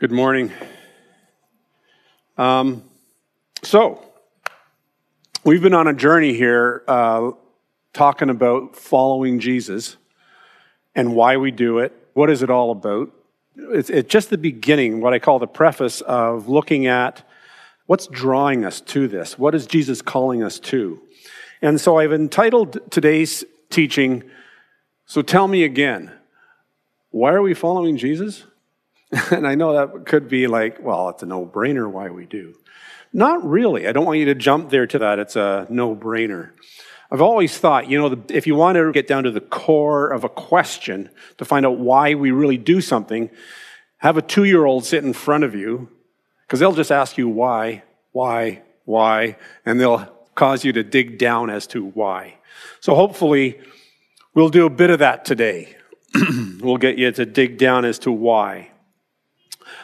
Good morning. Um, so, we've been on a journey here uh, talking about following Jesus and why we do it. What is it all about? It's, it's just the beginning, what I call the preface of looking at what's drawing us to this. What is Jesus calling us to? And so I've entitled today's teaching, So Tell Me Again. Why are we following Jesus? And I know that could be like, well, it's a no brainer why we do. Not really. I don't want you to jump there to that. It's a no brainer. I've always thought, you know, if you want to get down to the core of a question to find out why we really do something, have a two year old sit in front of you, because they'll just ask you why, why, why, and they'll cause you to dig down as to why. So hopefully, we'll do a bit of that today. we'll get you to dig down as to why.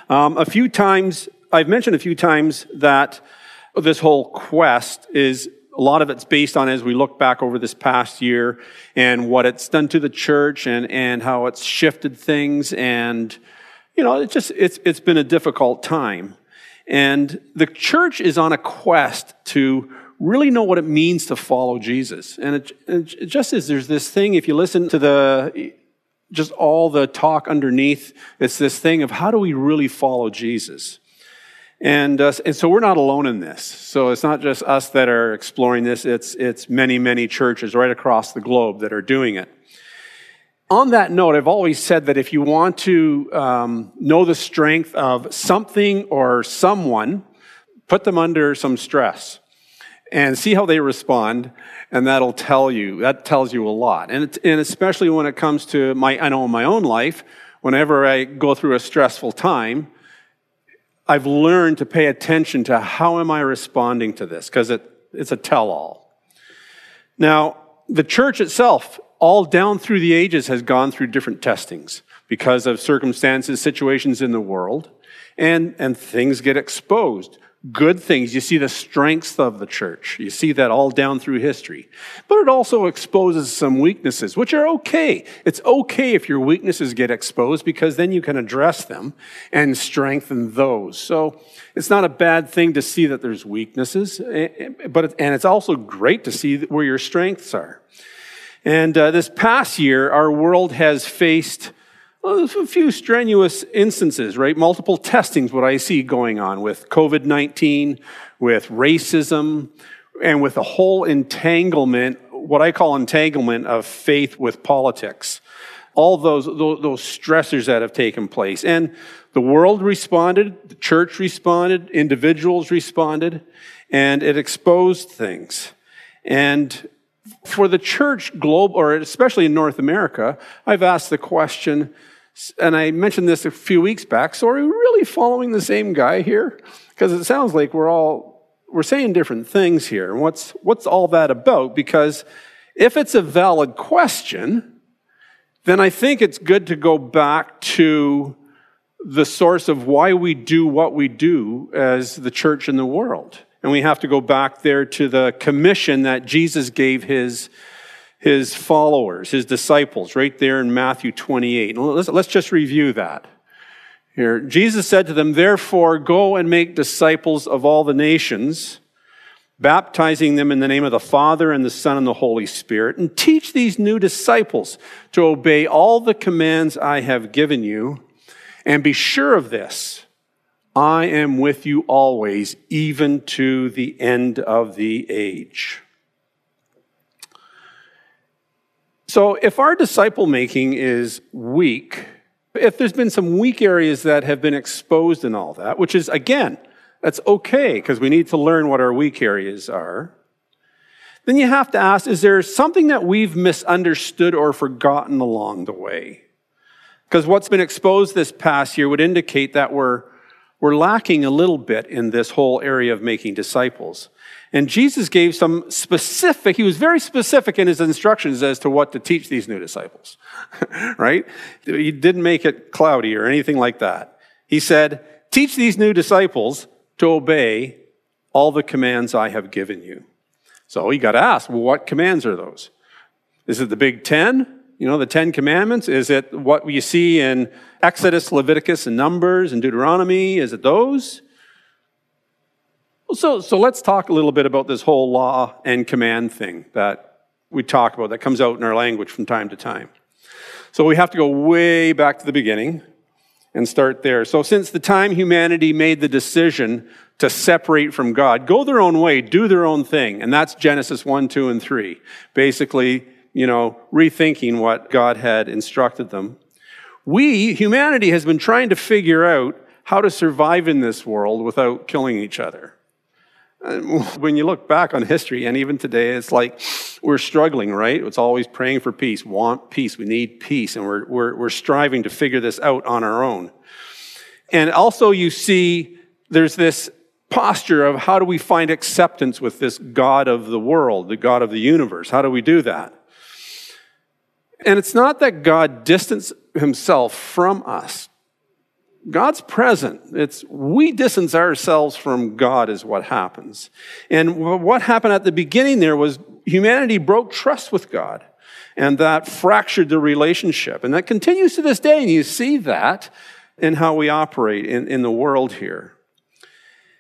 Um, a few times, I've mentioned a few times that this whole quest is a lot of it's based on as we look back over this past year and what it's done to the church and, and how it's shifted things and you know it's just it's it's been a difficult time. And the church is on a quest to really know what it means to follow jesus. And it, it just is there's this thing if you listen to the just all the talk underneath. It's this thing of how do we really follow Jesus? And, uh, and so we're not alone in this. So it's not just us that are exploring this, it's, it's many, many churches right across the globe that are doing it. On that note, I've always said that if you want to um, know the strength of something or someone, put them under some stress and see how they respond and that'll tell you that tells you a lot. And, and especially when it comes to my i know in my own life whenever i go through a stressful time i've learned to pay attention to how am i responding to this because it, it's a tell-all. Now the church itself all down through the ages has gone through different testings because of circumstances situations in the world and, and things get exposed good things. You see the strengths of the church. You see that all down through history. But it also exposes some weaknesses, which are okay. It's okay if your weaknesses get exposed because then you can address them and strengthen those. So it's not a bad thing to see that there's weaknesses, eh, eh, but and it's also great to see where your strengths are. And uh, this past year, our world has faced a few strenuous instances, right? Multiple testings, what I see going on with COVID 19, with racism, and with the whole entanglement, what I call entanglement of faith with politics. All those, those, stressors that have taken place. And the world responded, the church responded, individuals responded, and it exposed things. And for the church globe, or especially in North America, I've asked the question, and I mentioned this a few weeks back. So are we really following the same guy here? Because it sounds like we're all we're saying different things here. What's what's all that about? Because if it's a valid question, then I think it's good to go back to the source of why we do what we do as the church in the world. And we have to go back there to the commission that Jesus gave his his followers, his disciples, right there in Matthew 28. Let's, let's just review that. Here, Jesus said to them, Therefore, go and make disciples of all the nations, baptizing them in the name of the Father and the Son and the Holy Spirit, and teach these new disciples to obey all the commands I have given you. And be sure of this I am with you always, even to the end of the age. So, if our disciple making is weak, if there's been some weak areas that have been exposed in all that, which is, again, that's okay because we need to learn what our weak areas are, then you have to ask is there something that we've misunderstood or forgotten along the way? Because what's been exposed this past year would indicate that we're, we're lacking a little bit in this whole area of making disciples. And Jesus gave some specific, he was very specific in his instructions as to what to teach these new disciples, right? He didn't make it cloudy or anything like that. He said, teach these new disciples to obey all the commands I have given you. So you got to ask, well, what commands are those? Is it the big 10 You know, the Ten Commandments? Is it what you see in Exodus, Leviticus, and Numbers and Deuteronomy? Is it those? So, so let's talk a little bit about this whole law and command thing that we talk about that comes out in our language from time to time. So we have to go way back to the beginning and start there. So since the time humanity made the decision to separate from God, go their own way, do their own thing. And that's Genesis 1, 2, and 3. Basically, you know, rethinking what God had instructed them. We, humanity, has been trying to figure out how to survive in this world without killing each other. When you look back on history, and even today, it's like we're struggling, right? It's always praying for peace, want peace, we need peace, and we're, we're, we're striving to figure this out on our own. And also, you see, there's this posture of how do we find acceptance with this God of the world, the God of the universe? How do we do that? And it's not that God distanced himself from us. God's present. It's we distance ourselves from God is what happens. And what happened at the beginning there was humanity broke trust with God. And that fractured the relationship. And that continues to this day. And you see that in how we operate in, in the world here.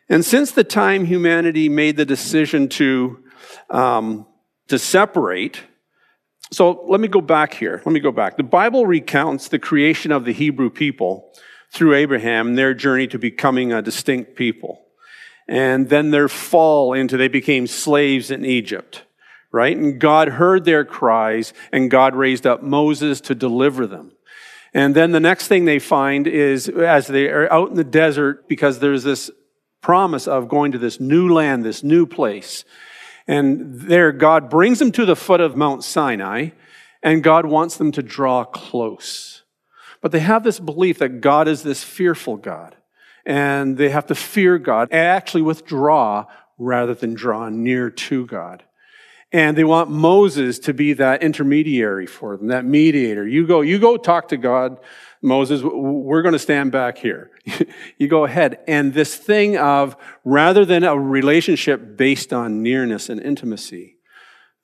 And since the time humanity made the decision to, um, to separate, so let me go back here. Let me go back. The Bible recounts the creation of the Hebrew people through Abraham their journey to becoming a distinct people. And then their fall into they became slaves in Egypt, right? And God heard their cries and God raised up Moses to deliver them. And then the next thing they find is as they are out in the desert, because there's this promise of going to this new land, this new place. And there, God brings them to the foot of Mount Sinai, and God wants them to draw close. But they have this belief that God is this fearful God, and they have to fear God and actually withdraw rather than draw near to God. And they want Moses to be that intermediary for them, that mediator. You go, you go talk to God, Moses, we're going to stand back here. you go ahead. And this thing of rather than a relationship based on nearness and intimacy,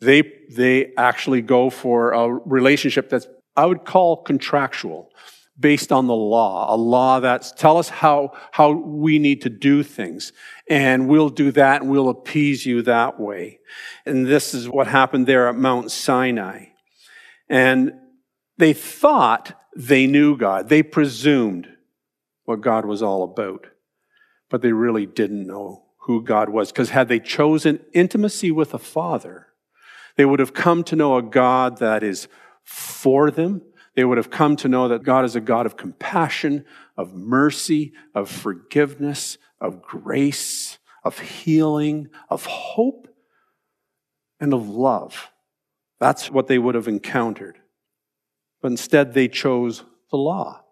they, they actually go for a relationship that's, I would call contractual, based on the law, a law that's tell us how, how we need to do things. And we'll do that and we'll appease you that way. And this is what happened there at Mount Sinai. And they thought they knew God. They presumed what God was all about, but they really didn't know who God was. Because had they chosen intimacy with a father, they would have come to know a God that is for them. They would have come to know that God is a God of compassion, of mercy, of forgiveness, of grace, of healing, of hope, and of love. That's what they would have encountered. But instead, they chose the law.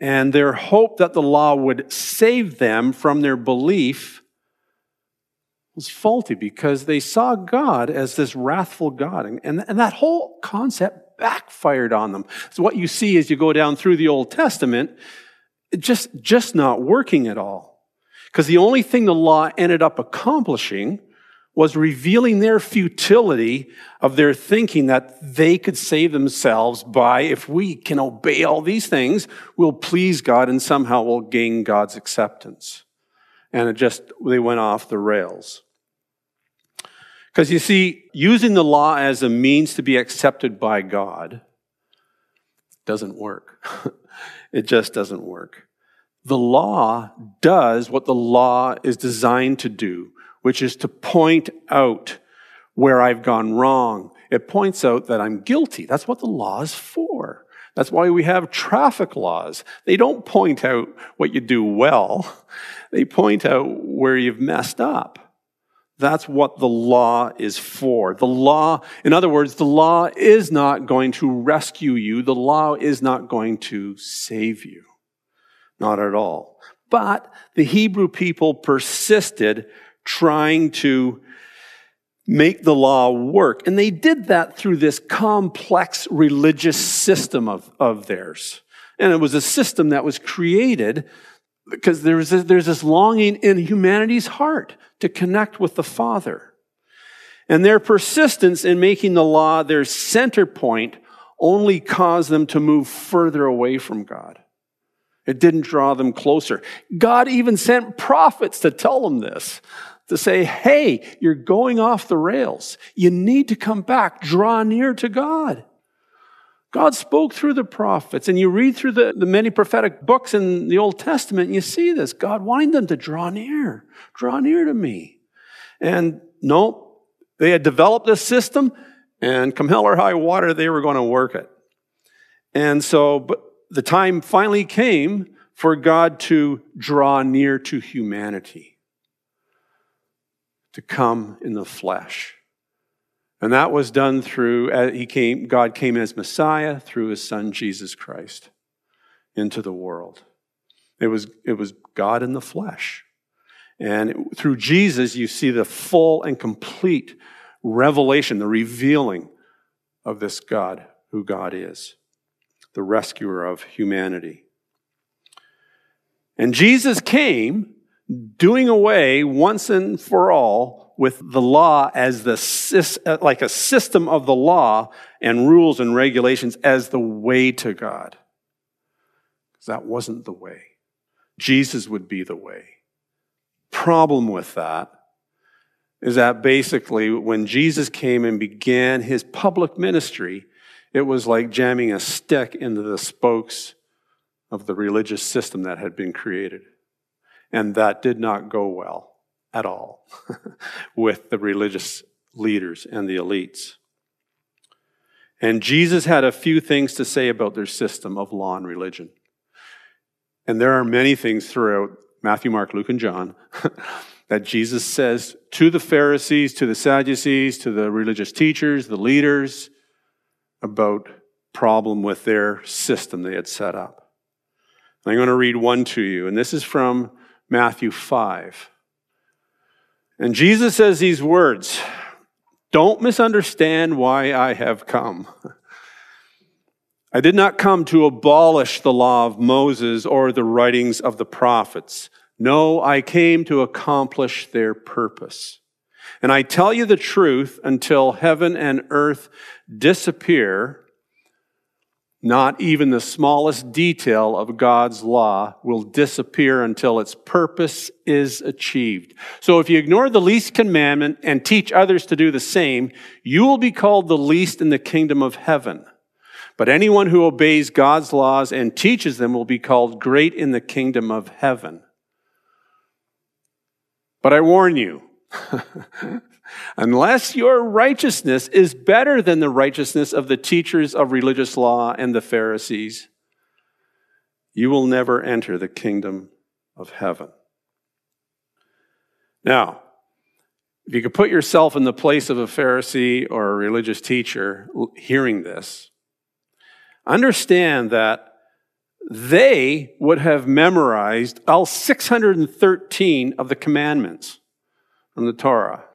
And their hope that the law would save them from their belief was faulty because they saw God as this wrathful God. And, and that whole concept backfired on them. So what you see as you go down through the Old Testament, just, just not working at all. Because the only thing the law ended up accomplishing was revealing their futility of their thinking that they could save themselves by, if we can obey all these things, we'll please God and somehow we'll gain God's acceptance. And it just, they went off the rails. Because you see, using the law as a means to be accepted by God doesn't work. it just doesn't work. The law does what the law is designed to do which is to point out where I've gone wrong. It points out that I'm guilty. That's what the law is for. That's why we have traffic laws. They don't point out what you do well. They point out where you've messed up. That's what the law is for. The law, in other words, the law is not going to rescue you. The law is not going to save you. Not at all. But the Hebrew people persisted trying to make the law work. And they did that through this complex religious system of, of theirs. And it was a system that was created because there's this, there's this longing in humanity's heart to connect with the Father. And their persistence in making the law their center point only caused them to move further away from God. It didn't draw them closer. God even sent prophets to tell them this, to say, hey, you're going off the rails. You need to come back, draw near to God. God spoke through the prophets, and you read through the, the many prophetic books in the Old Testament, and you see this. God wanting them to draw near, draw near to me. And no, they had developed this system, and come hell or high water, they were going to work it. And so, but the time finally came for God to draw near to humanity, to come in the flesh. And that was done through, uh, he came, God came as Messiah through his son Jesus Christ into the world. It was, it was God in the flesh. And through Jesus, you see the full and complete revelation, the revealing of this God, who God is, the rescuer of humanity. And Jesus came doing away once and for all with the law as the uh, like a system of the law and rules and regulations as the way to God. Because that wasn't the way. Jesus would be the way. Problem with that is that basically when Jesus came and began his public ministry, it was like jamming a stick into the spokes of the religious system that had been created. And that did not go well at all with the religious leaders and the elites. And Jesus had a few things to say about their system of law and religion. And there are many things throughout Matthew, Mark, Luke, and John that Jesus says to the Pharisees, to the Sadducees, to the religious teachers, the leaders, about problem with their system they had set up. I'm going to read one to you, and this is from Matthew 5. And Jesus says these words Don't misunderstand why I have come. I did not come to abolish the law of Moses or the writings of the prophets. No, I came to accomplish their purpose. And I tell you the truth until heaven and earth disappear, not even the smallest detail of God's law will disappear until its purpose is achieved. So if you ignore the least commandment and teach others to do the same, you will be called the least in the kingdom of heaven. But anyone who obeys God's laws and teaches them will be called great in the kingdom of heaven. But I warn you, unless your righteousness is better than the righteousness of the teachers of religious law and the Pharisees, you will never enter the kingdom of heaven. Now, if you could put yourself in the place of a Pharisee or a religious teacher hearing this, understand that they would have memorized all 613 of the commandments from the Torah.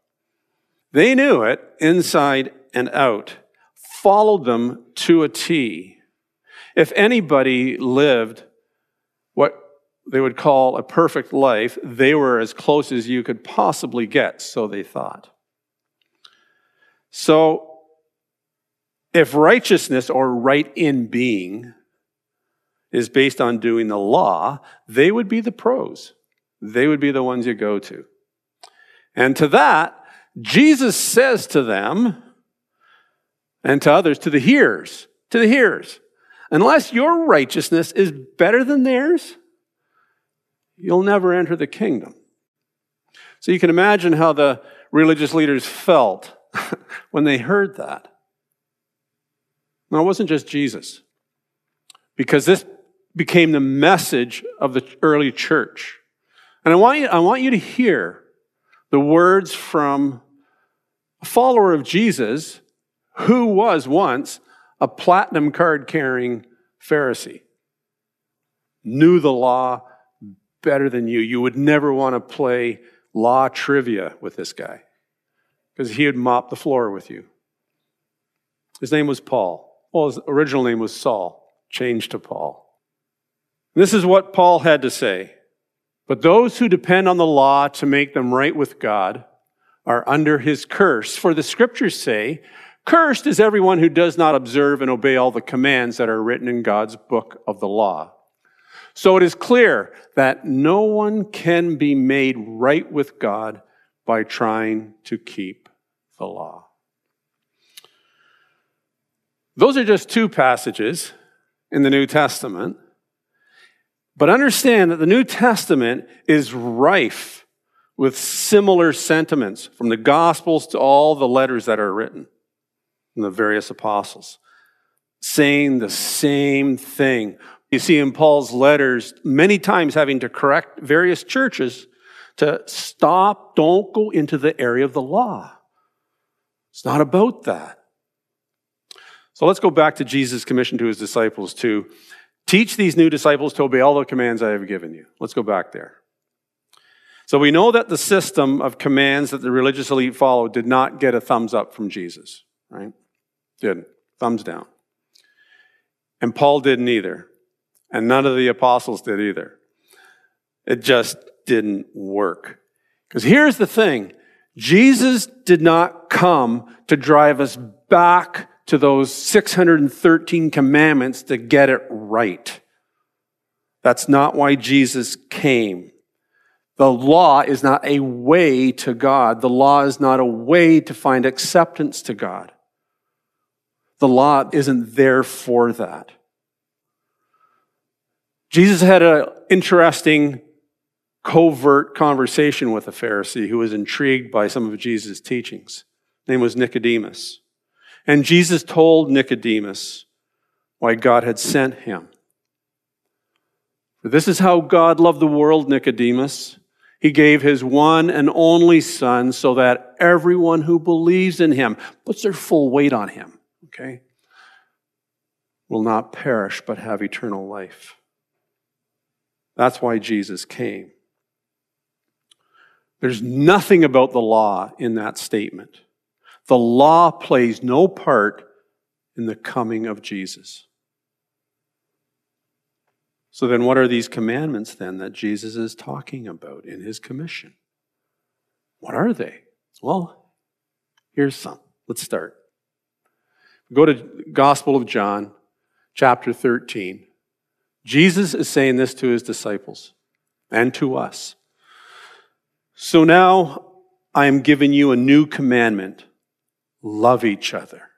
They knew it inside and out, followed them to a T. If anybody lived what they would call a perfect life, they were as close as you could possibly get, so they thought. So, if righteousness or right in being is based on doing the law, they would be the pros. They would be the ones you go to. And to that, Jesus says to them and to others, to the hearers, to the hearers, unless your righteousness is better than theirs, you'll never enter the kingdom. So you can imagine how the religious leaders felt when they heard that. Now, it wasn't just Jesus, because this became the message of the early church. And I want you, I want you to hear the words from a follower of Jesus who was once a platinum card carrying Pharisee, knew the law better than you. You would never want to play law trivia with this guy because he would mop the floor with you. His name was Paul. Well, his original name was Saul, changed to Paul. This is what Paul had to say. But those who depend on the law to make them right with God are under his curse. For the scriptures say, Cursed is everyone who does not observe and obey all the commands that are written in God's book of the law. So it is clear that no one can be made right with God by trying to keep the law. Those are just two passages in the New Testament. But understand that the New Testament is rife with similar sentiments from the Gospels to all the letters that are written from the various apostles, saying the same thing. You see in Paul's letters, many times having to correct various churches to stop, don't go into the area of the law. It's not about that. So let's go back to Jesus' commission to his disciples to teach these new disciples to obey all the commands I have given you. Let's go back there. So we know that the system of commands that the religious elite followed did not get a thumbs up from Jesus, right? Didn't. Thumbs down. And Paul didn't either. And none of the apostles did either. It just didn't work. Because here's the thing Jesus did not come to drive us back to those 613 commandments to get it right. That's not why Jesus came. The law is not a way to God. The law is not a way to find acceptance to God. The law isn't there for that. Jesus had an interesting covert conversation with a Pharisee who was intrigued by some of Jesus' teachings. His name was Nicodemus. And Jesus told Nicodemus why God had sent him. This is how God loved the world, Nicodemus. He gave his one and only Son so that everyone who believes in him puts their full weight on him, okay, will not perish but have eternal life. That's why Jesus came. There's nothing about the law in that statement. The law plays no part in the coming of Jesus. So then, what are these commandments then that Jesus is talking about in his commission? What are they? Well, here's some. Let's start. Go to Gospel of John, chapter 13. Jesus is saying this to his disciples and to us. So now I am giving you a new commandment love each other.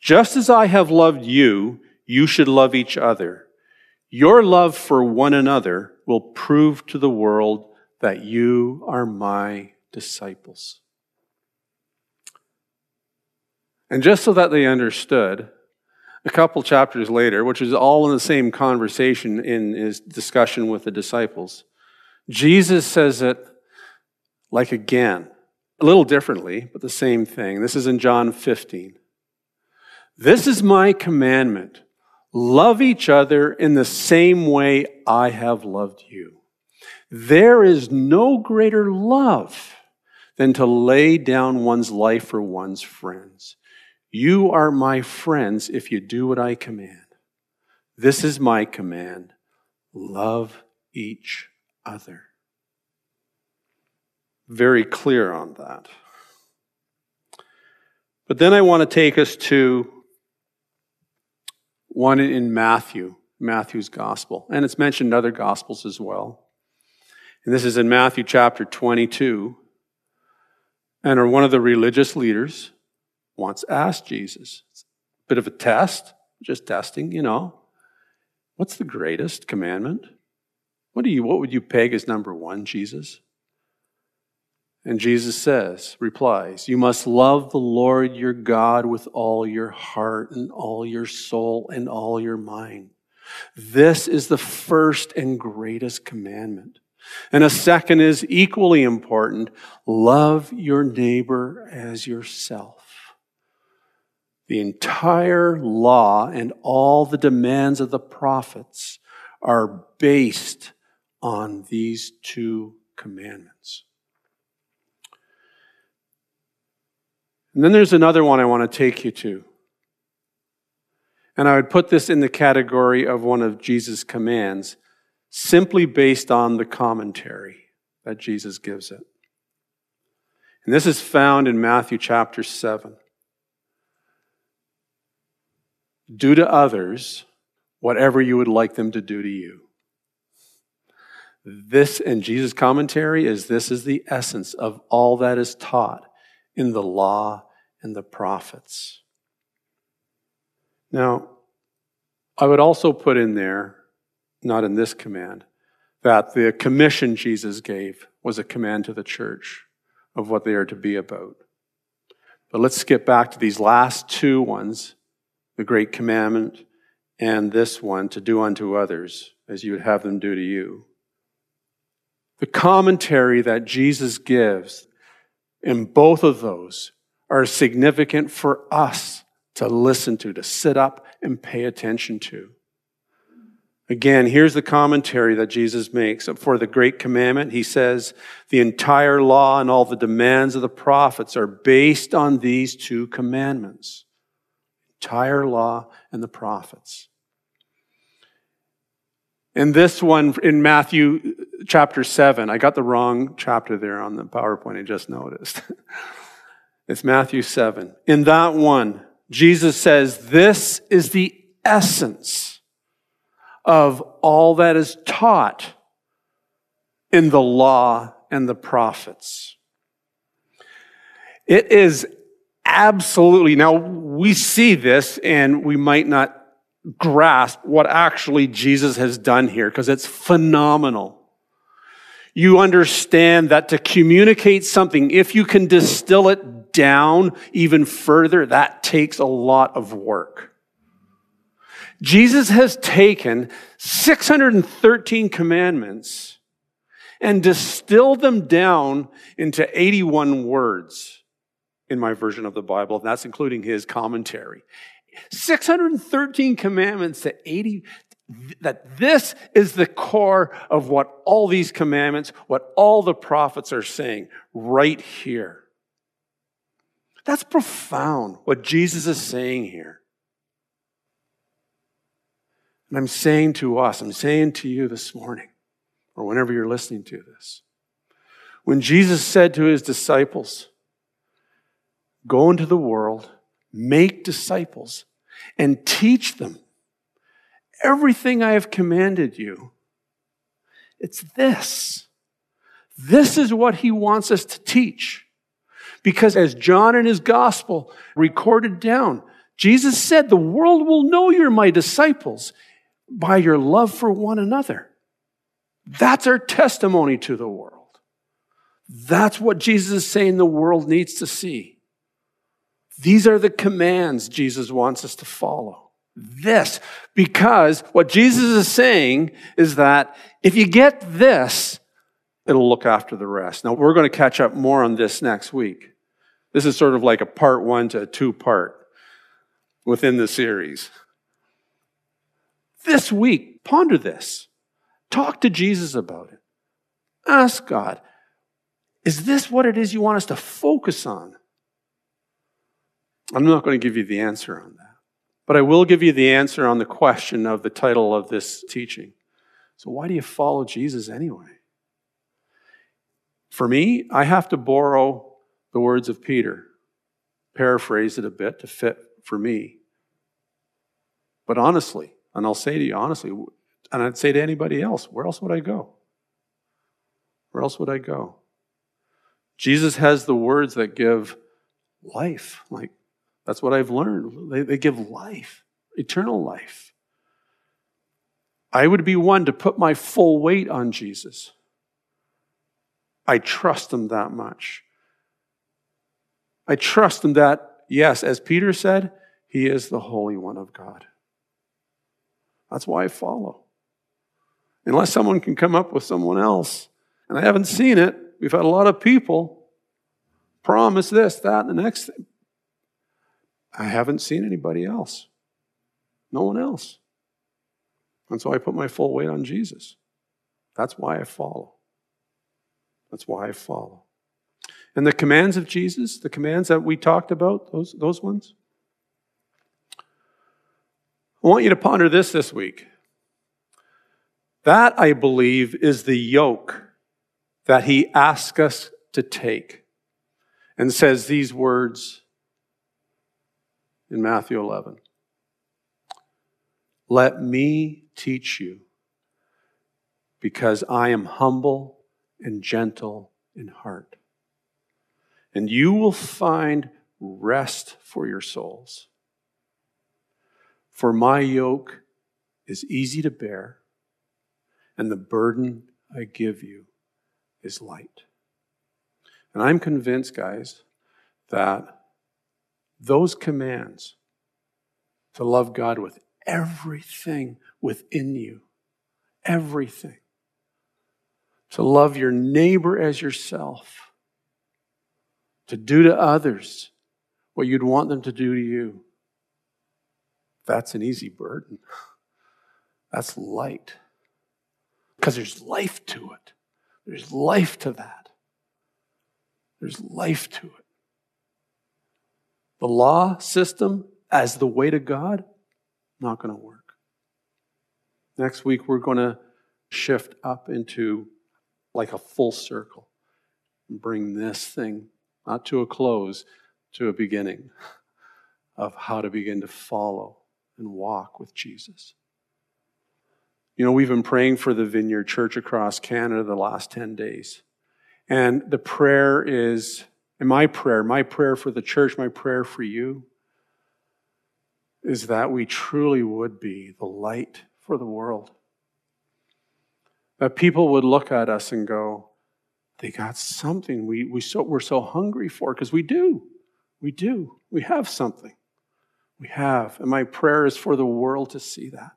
Just as I have loved you, you should love each other. Your love for one another will prove to the world that you are my disciples. And just so that they understood, a couple chapters later, which is all in the same conversation in his discussion with the disciples, Jesus says it like again a little differently, but the same thing. This is in John 15. This is my commandment love each other in the same way I have loved you. There is no greater love than to lay down one's life for one's friends. You are my friends if you do what I command. This is my command love each other very clear on that. But then I want to take us to one in Matthew, Matthew's gospel. And it's mentioned in other gospels as well. And this is in Matthew chapter 22. And one of the religious leaders once asked Jesus, a bit of a test, just testing, you know, what's the greatest commandment? What do you what would you peg as number one, Jesus? And Jesus says, replies, You must love the Lord your God with all your heart and all your soul and all your mind. This is the first and greatest commandment. And a second is equally important love your neighbor as yourself. The entire law and all the demands of the prophets are based on these two commandments. And then there's another one I want to take you to. And I would put this in the category of one of Jesus' commands, simply based on the commentary that Jesus gives it. And this is found in Matthew chapter 7. do to others whatever you would like them to do to you. This, in Jesus' commentary, is this is the essence of all that is taught in the law and the prophets. Now, I would also put in there, not in this command, that the commission Jesus gave was a command to the church of what they are to be about. But let's skip back to these last two ones the great commandment and this one to do unto others as you would have them do to you. The commentary that Jesus gives in both of those are significant for us to listen to, to sit up and pay attention to. Again, here's the commentary that Jesus makes. For the great commandment, he says, the entire law and all the demands of the prophets are based on these two commandments. Entire law and the prophets. And this one in Matthew chapter 7, I got the wrong chapter there on the PowerPoint, I just noticed. it's Matthew 7. In that one, Jesus says, This is the essence of all that is taught in the law and the prophets. It is absolutely, now we see this and we might not grasp what actually Jesus has done here because it's phenomenal. You understand that to communicate something, if you can distill it down even further, that takes a lot of work. Jesus has taken 613 commandments and distilled them down into 81 words in my version of the Bible, and that's including his commentary. 613 commandments to 80, that this is the core of what all these commandments, what all the prophets are saying right here. That's profound what Jesus is saying here. And I'm saying to us, I'm saying to you this morning, or whenever you're listening to this, when Jesus said to his disciples, Go into the world, make disciples, and teach them everything I have commanded you. It's this. This is what he wants us to teach. Because as John in his gospel recorded down, Jesus said, The world will know you're my disciples by your love for one another. That's our testimony to the world. That's what Jesus is saying the world needs to see. These are the commands Jesus wants us to follow. This, because what Jesus is saying is that if you get this, it'll look after the rest. Now, we're going to catch up more on this next week. This is sort of like a part one to a two part within the series. This week, ponder this. Talk to Jesus about it. Ask God, is this what it is you want us to focus on? I'm not going to give you the answer on that, but I will give you the answer on the question of the title of this teaching. So, why do you follow Jesus anyway? For me, I have to borrow the words of Peter, paraphrase it a bit to fit for me. But honestly, and I'll say to you honestly, and I'd say to anybody else, where else would I go? Where else would I go? Jesus has the words that give life. Like, that's what I've learned. They, they give life, eternal life. I would be one to put my full weight on Jesus. I trust him that much. I trust in that, yes, as Peter said, he is the Holy One of God. That's why I follow. Unless someone can come up with someone else, and I haven't seen it, we've had a lot of people promise this, that, and the next thing. I haven't seen anybody else. No one else. And so I put my full weight on Jesus. That's why I follow. That's why I follow. And the commands of Jesus, the commands that we talked about, those, those ones, I want you to ponder this this week. That, I believe, is the yoke that he asks us to take and says these words in Matthew 11. Let me teach you, because I am humble and gentle in heart. And you will find rest for your souls. For my yoke is easy to bear, and the burden I give you is light. And I'm convinced, guys, that those commands to love God with everything within you, everything, to love your neighbor as yourself, to do to others what you'd want them to do to you. That's an easy burden. That's light. Because there's life to it. There's life to that. There's life to it. The law system as the way to God, not going to work. Next week, we're going to shift up into like a full circle and bring this thing not to a close, to a beginning of how to begin to follow and walk with Jesus. You know, we've been praying for the Vineyard Church across Canada the last 10 days. And the prayer is, and my prayer, my prayer for the church, my prayer for you, is that we truly would be the light for the world. That people would look at us and go, they got something we, we so, we're so hungry for, because we do. We do. We have something. We have. And my prayer is for the world to see that.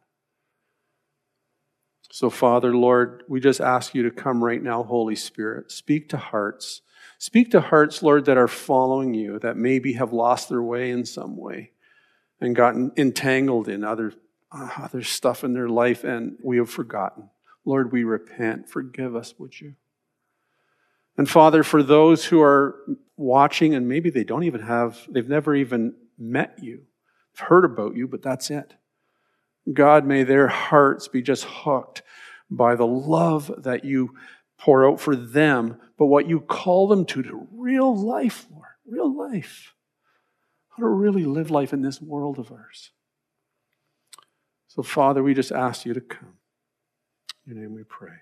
So, Father, Lord, we just ask you to come right now, Holy Spirit. Speak to hearts. Speak to hearts, Lord, that are following you, that maybe have lost their way in some way and gotten entangled in other, uh, other stuff in their life, and we have forgotten. Lord, we repent. Forgive us, would you? And Father, for those who are watching and maybe they don't even have, they've never even met you, heard about you, but that's it. God, may their hearts be just hooked by the love that you pour out for them, but what you call them to, to real life, Lord, real life. How to really live life in this world of ours. So, Father, we just ask you to come. In your name we pray.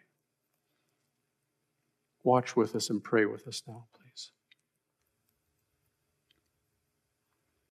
Watch with us and pray with us now, please.